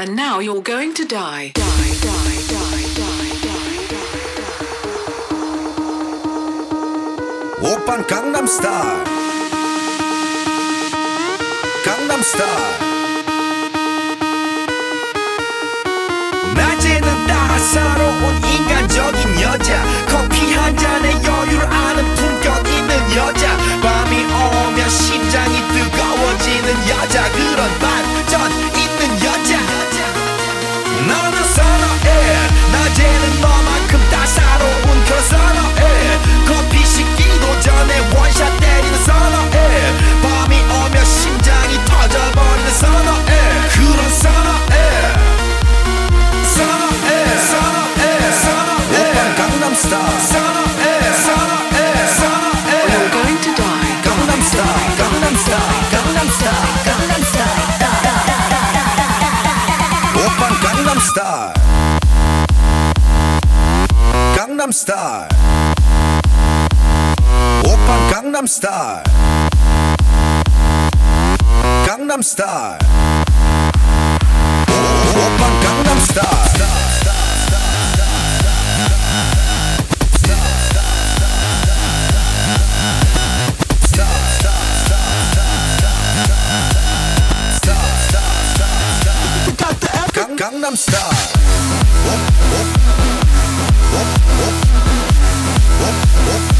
And now you're going to die. Die, die, die, die, die, die. 오빤 강남스타일. 강남스타일. 낮에는 따사로운 인간적인 여자. 커피 한 잔에 여유를 아는 품격 있는 여자. 밤이 오면 심장이 뜨거워지는 여자. 그런 원샷 때리는 선어해 밤이 오면 심장이 터져버리는 선어해 그런 선어해 선어해 선어해 선어해 오빤 강남스타일 선어해 선어해 선어해 You're going to die. 강남스타일 강남스타일 강남스타일 강남스타일 오빤 강남스타일 강남스타일 Gangnam Style Gangnam Style 오빤 Gangnam Style Gangnam Style Whoop, whoop. Whoop, whoop. Whoop, whoop.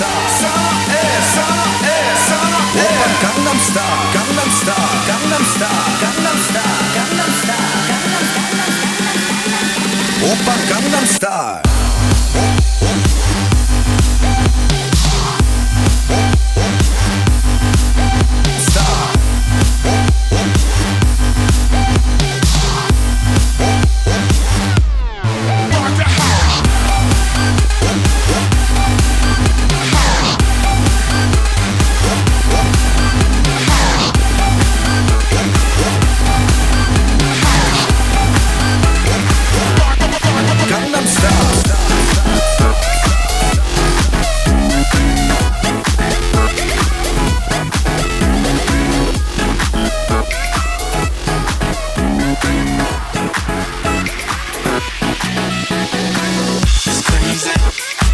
Star. Gangnam Star, Gangnam Star, Gangnam Star, Gangnam Star, Gangnam Star, Gangnam Star, Gangnam Star, Gangnam Star.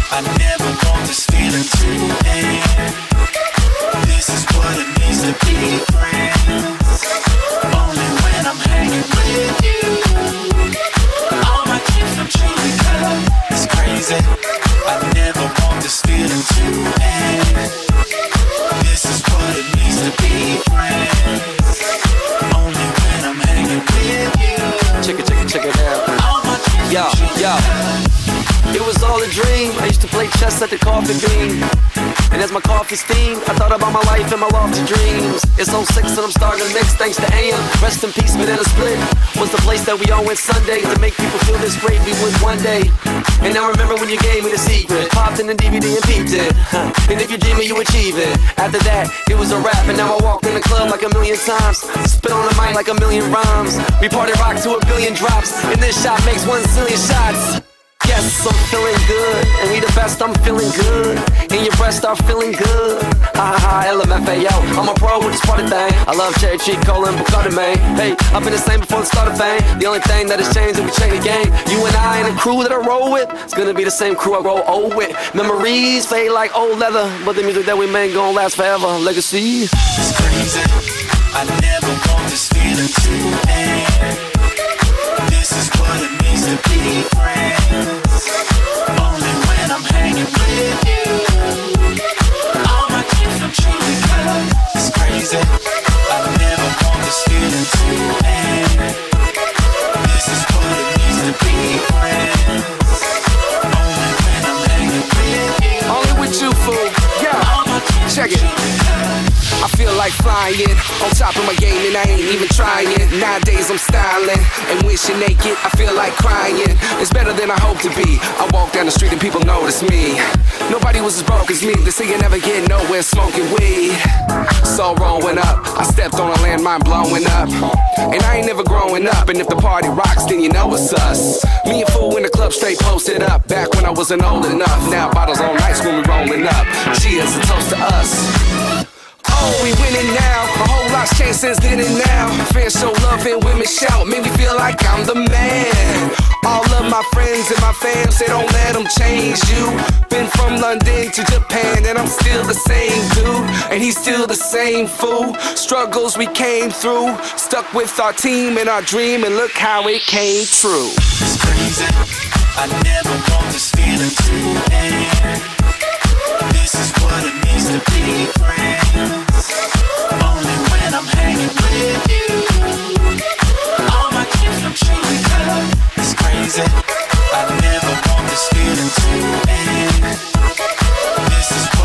I never want this feeling to end. Play the coffee bean. And as my coffee steamed, I thought about my life and my lofty dreams. It's 06 and I'm starting to mix thanks to AM. Rest in peace, Banana Split was the place that we all went Sunday to make people feel this great. We would one day. And now remember when you gave me the secret. Popped in the DVD and peeped it. And if you dream it, you achieve it. After that, it was a rap. And now I walk in the club like a million times. Spit on the mic like a million rhymes. We party rock to a billion drops. And this shot makes one zillion shots. Yes, I'm feeling good, and we the best, I'm feeling good. And your breasts are feeling good. Ha ha LMFAO, I'm a pro with this party thing. I love cherry cheek, cola, and Bacardi, man. Hey, I've been the same before the start of fame. The only thing that has changed is we changed the game. You and I and the crew that I roll with, it's gonna be the same crew I roll old with. Memories fade like old leather, but the music that we make gon' last forever. Legacy. It's crazy. I never want this feeling to end. This is what it means to be. My like flying on top of my game and I ain't even trying. Nowadays I'm styling and wishing naked. I feel like crying. It's better than I hope to be. I walk down the street and people notice me. Nobody was as broke as me. They say you never get nowhere smoking weed. So rolling up, I stepped on a landmine blowing up. And I ain't never growing up. And if the party rocks, then you know it's us. Me and Fool in the club straight posted up. Back when I wasn't old enough. Now bottles on ice when we rolling up. Cheers, a toast to us. Oh, we winning now. A whole lot's changed since then and now. Fans show love and women shout. Make me feel like I'm the man. All of my friends and my fans, say don't let them change you. Been from London to Japan, and I'm still the same dude. And he's still the same fool. Struggles we came through. Stuck with our team and our dream, and look how it came true. It's crazy. I never want this feeling to end. This is what it means to be friends. End. This is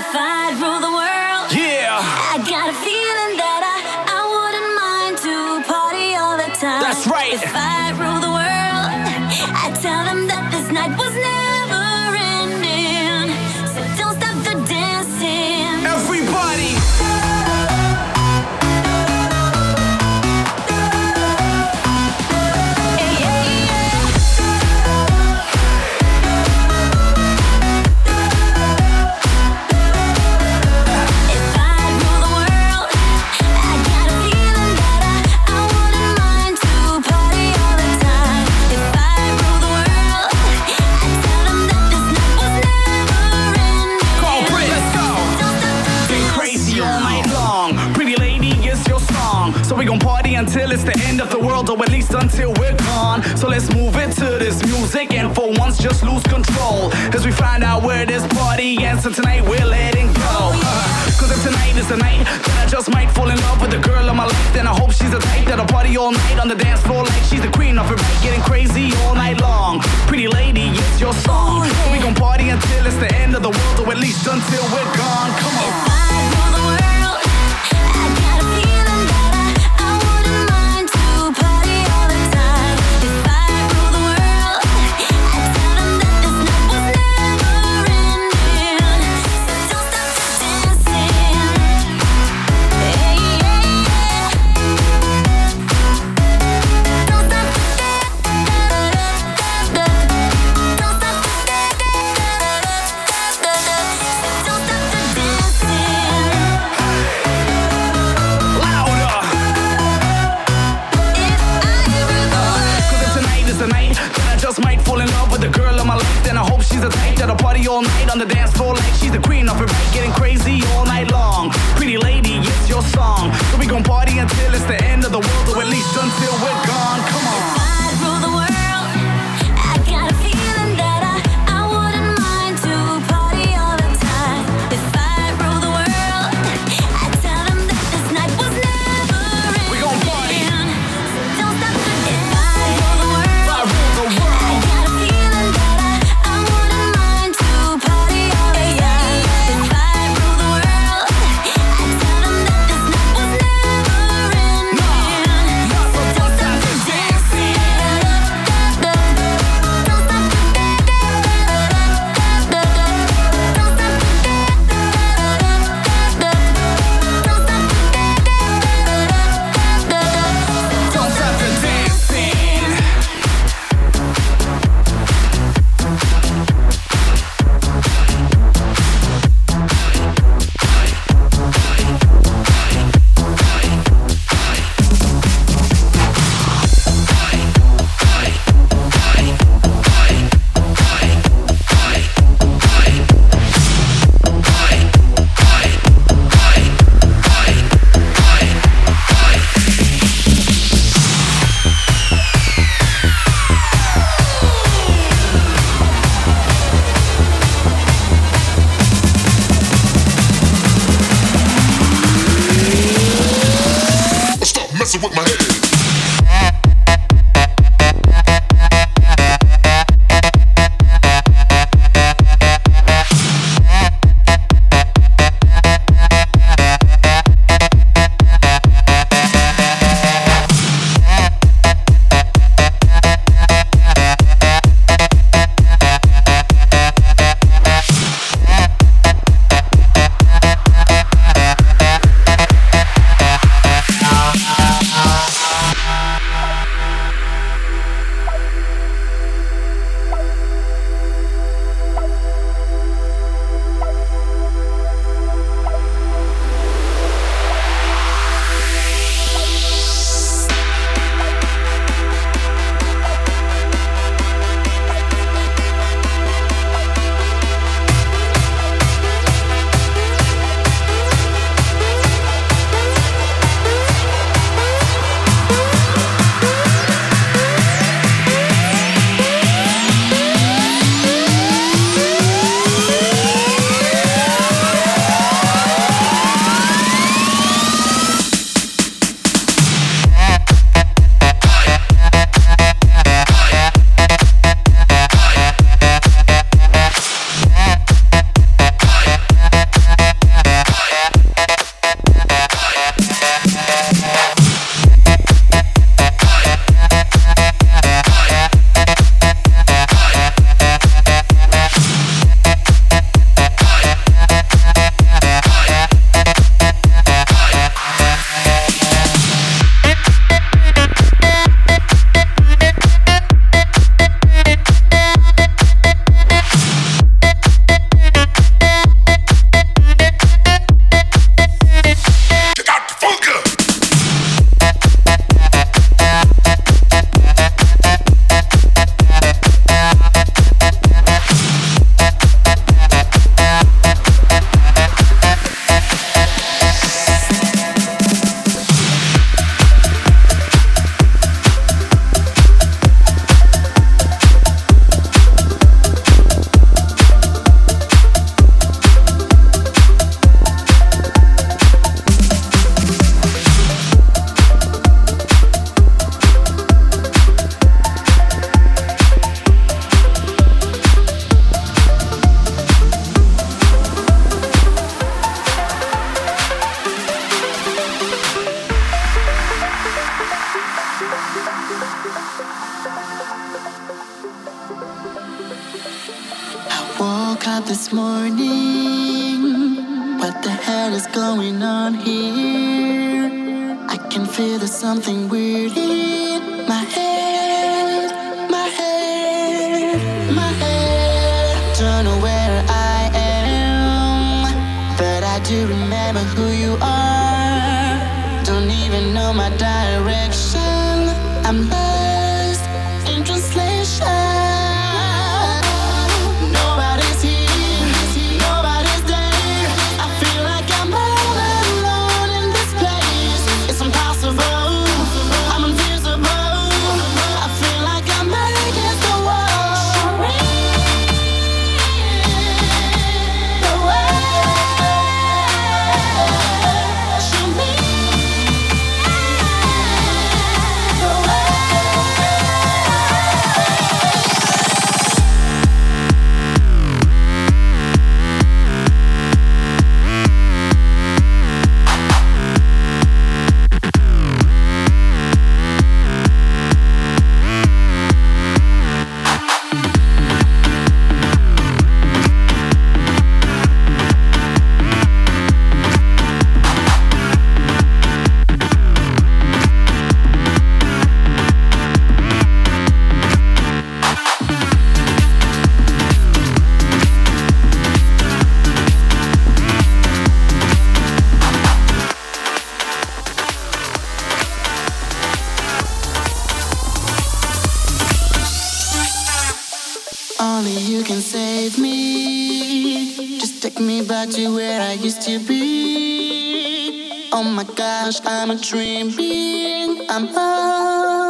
If I'd rule the world, yeah, I gotta feel. music and for once just lose control. As we find out where this party ends and tonight we're letting go. Uh, cause if tonight is the night then I just might fall in love with the girl of my life then I hope she's the type that'll party all night on the dance floor like she's the queen of her right getting crazy all night long. Pretty lady it's your song. We gon' party until it's the end of the world or at least until we're gone. Come on. She's the type that'll party all night on the dance floor like she's the queen of her right. Getting you can save me. Just take me back to where I used to be. Oh my gosh, I'm a dream being. I'm home.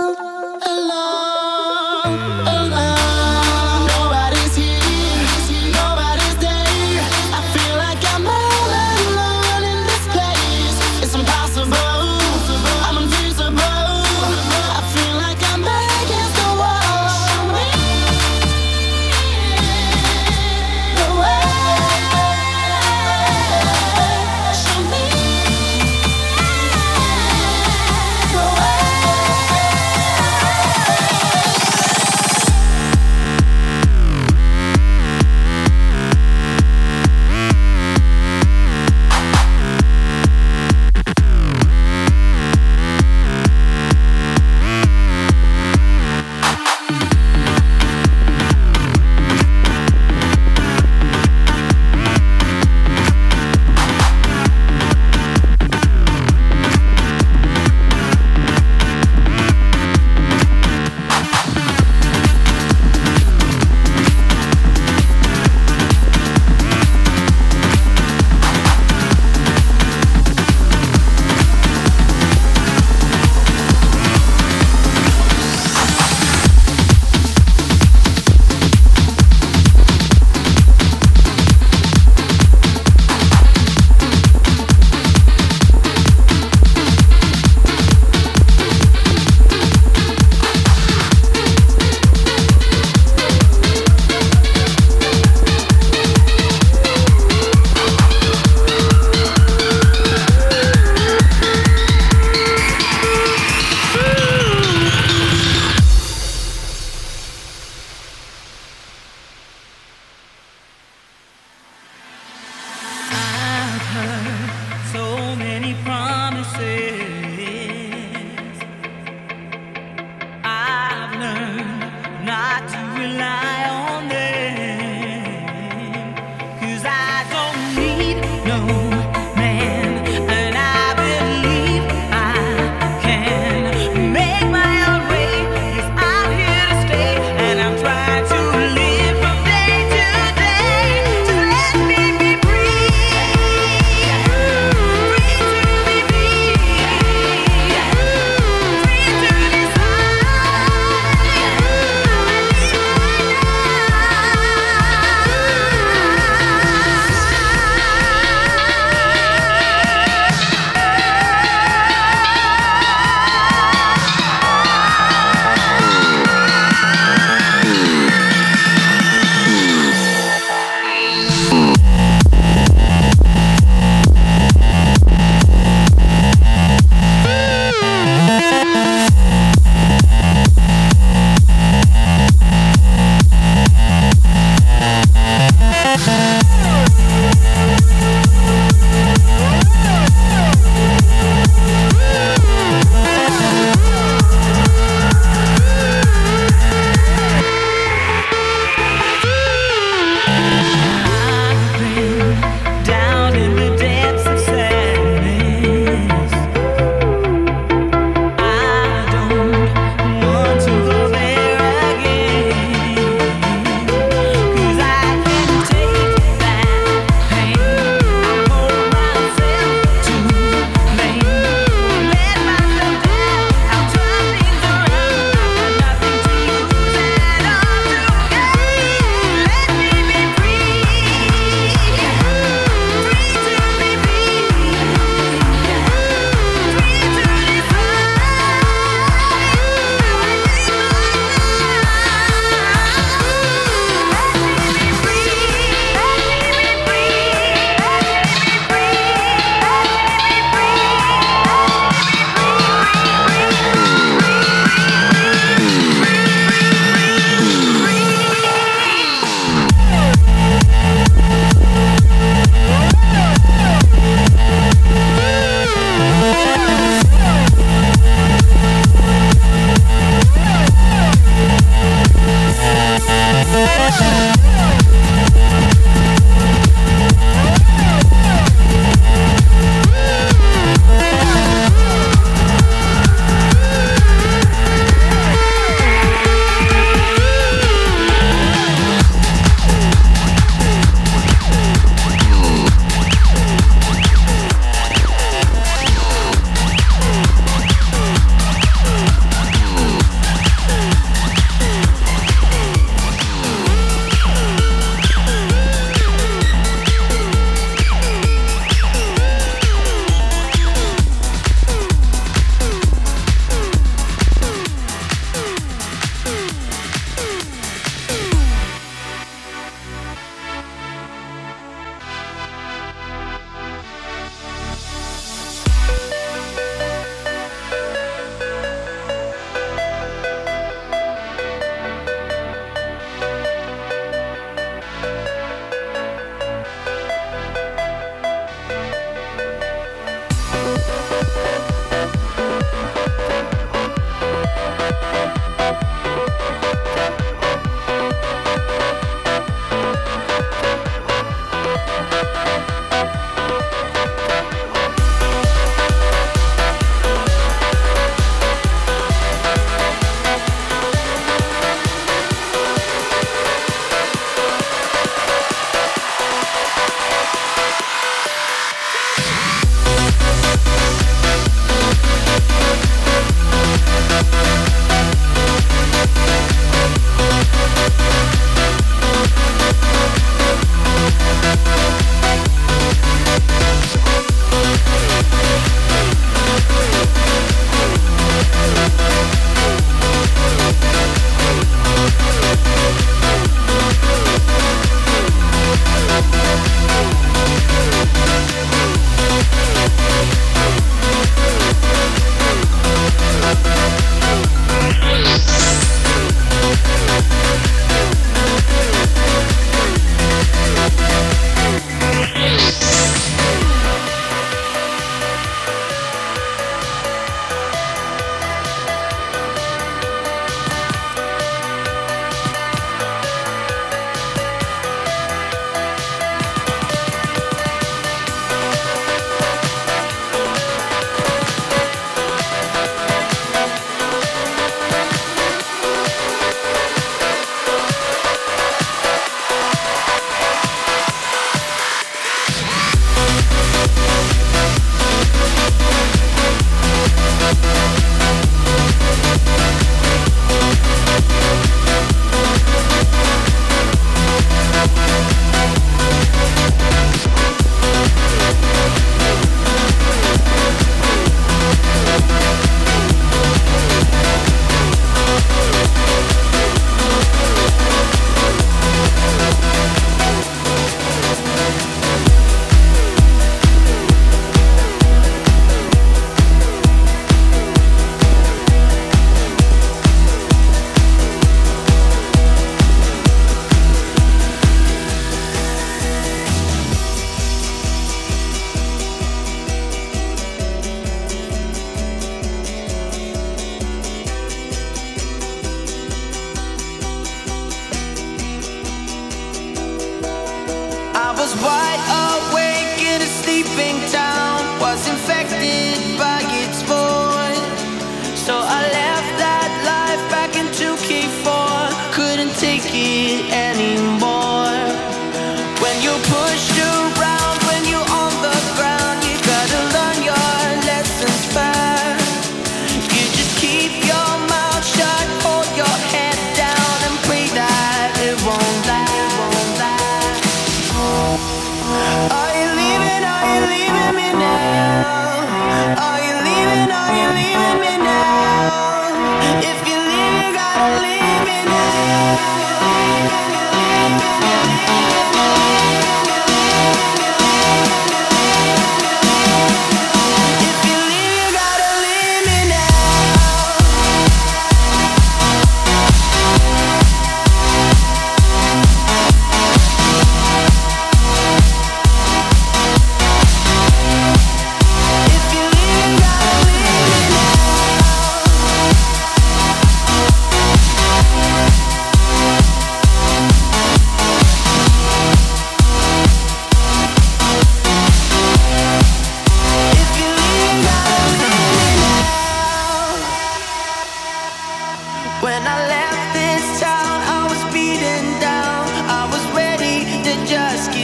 Just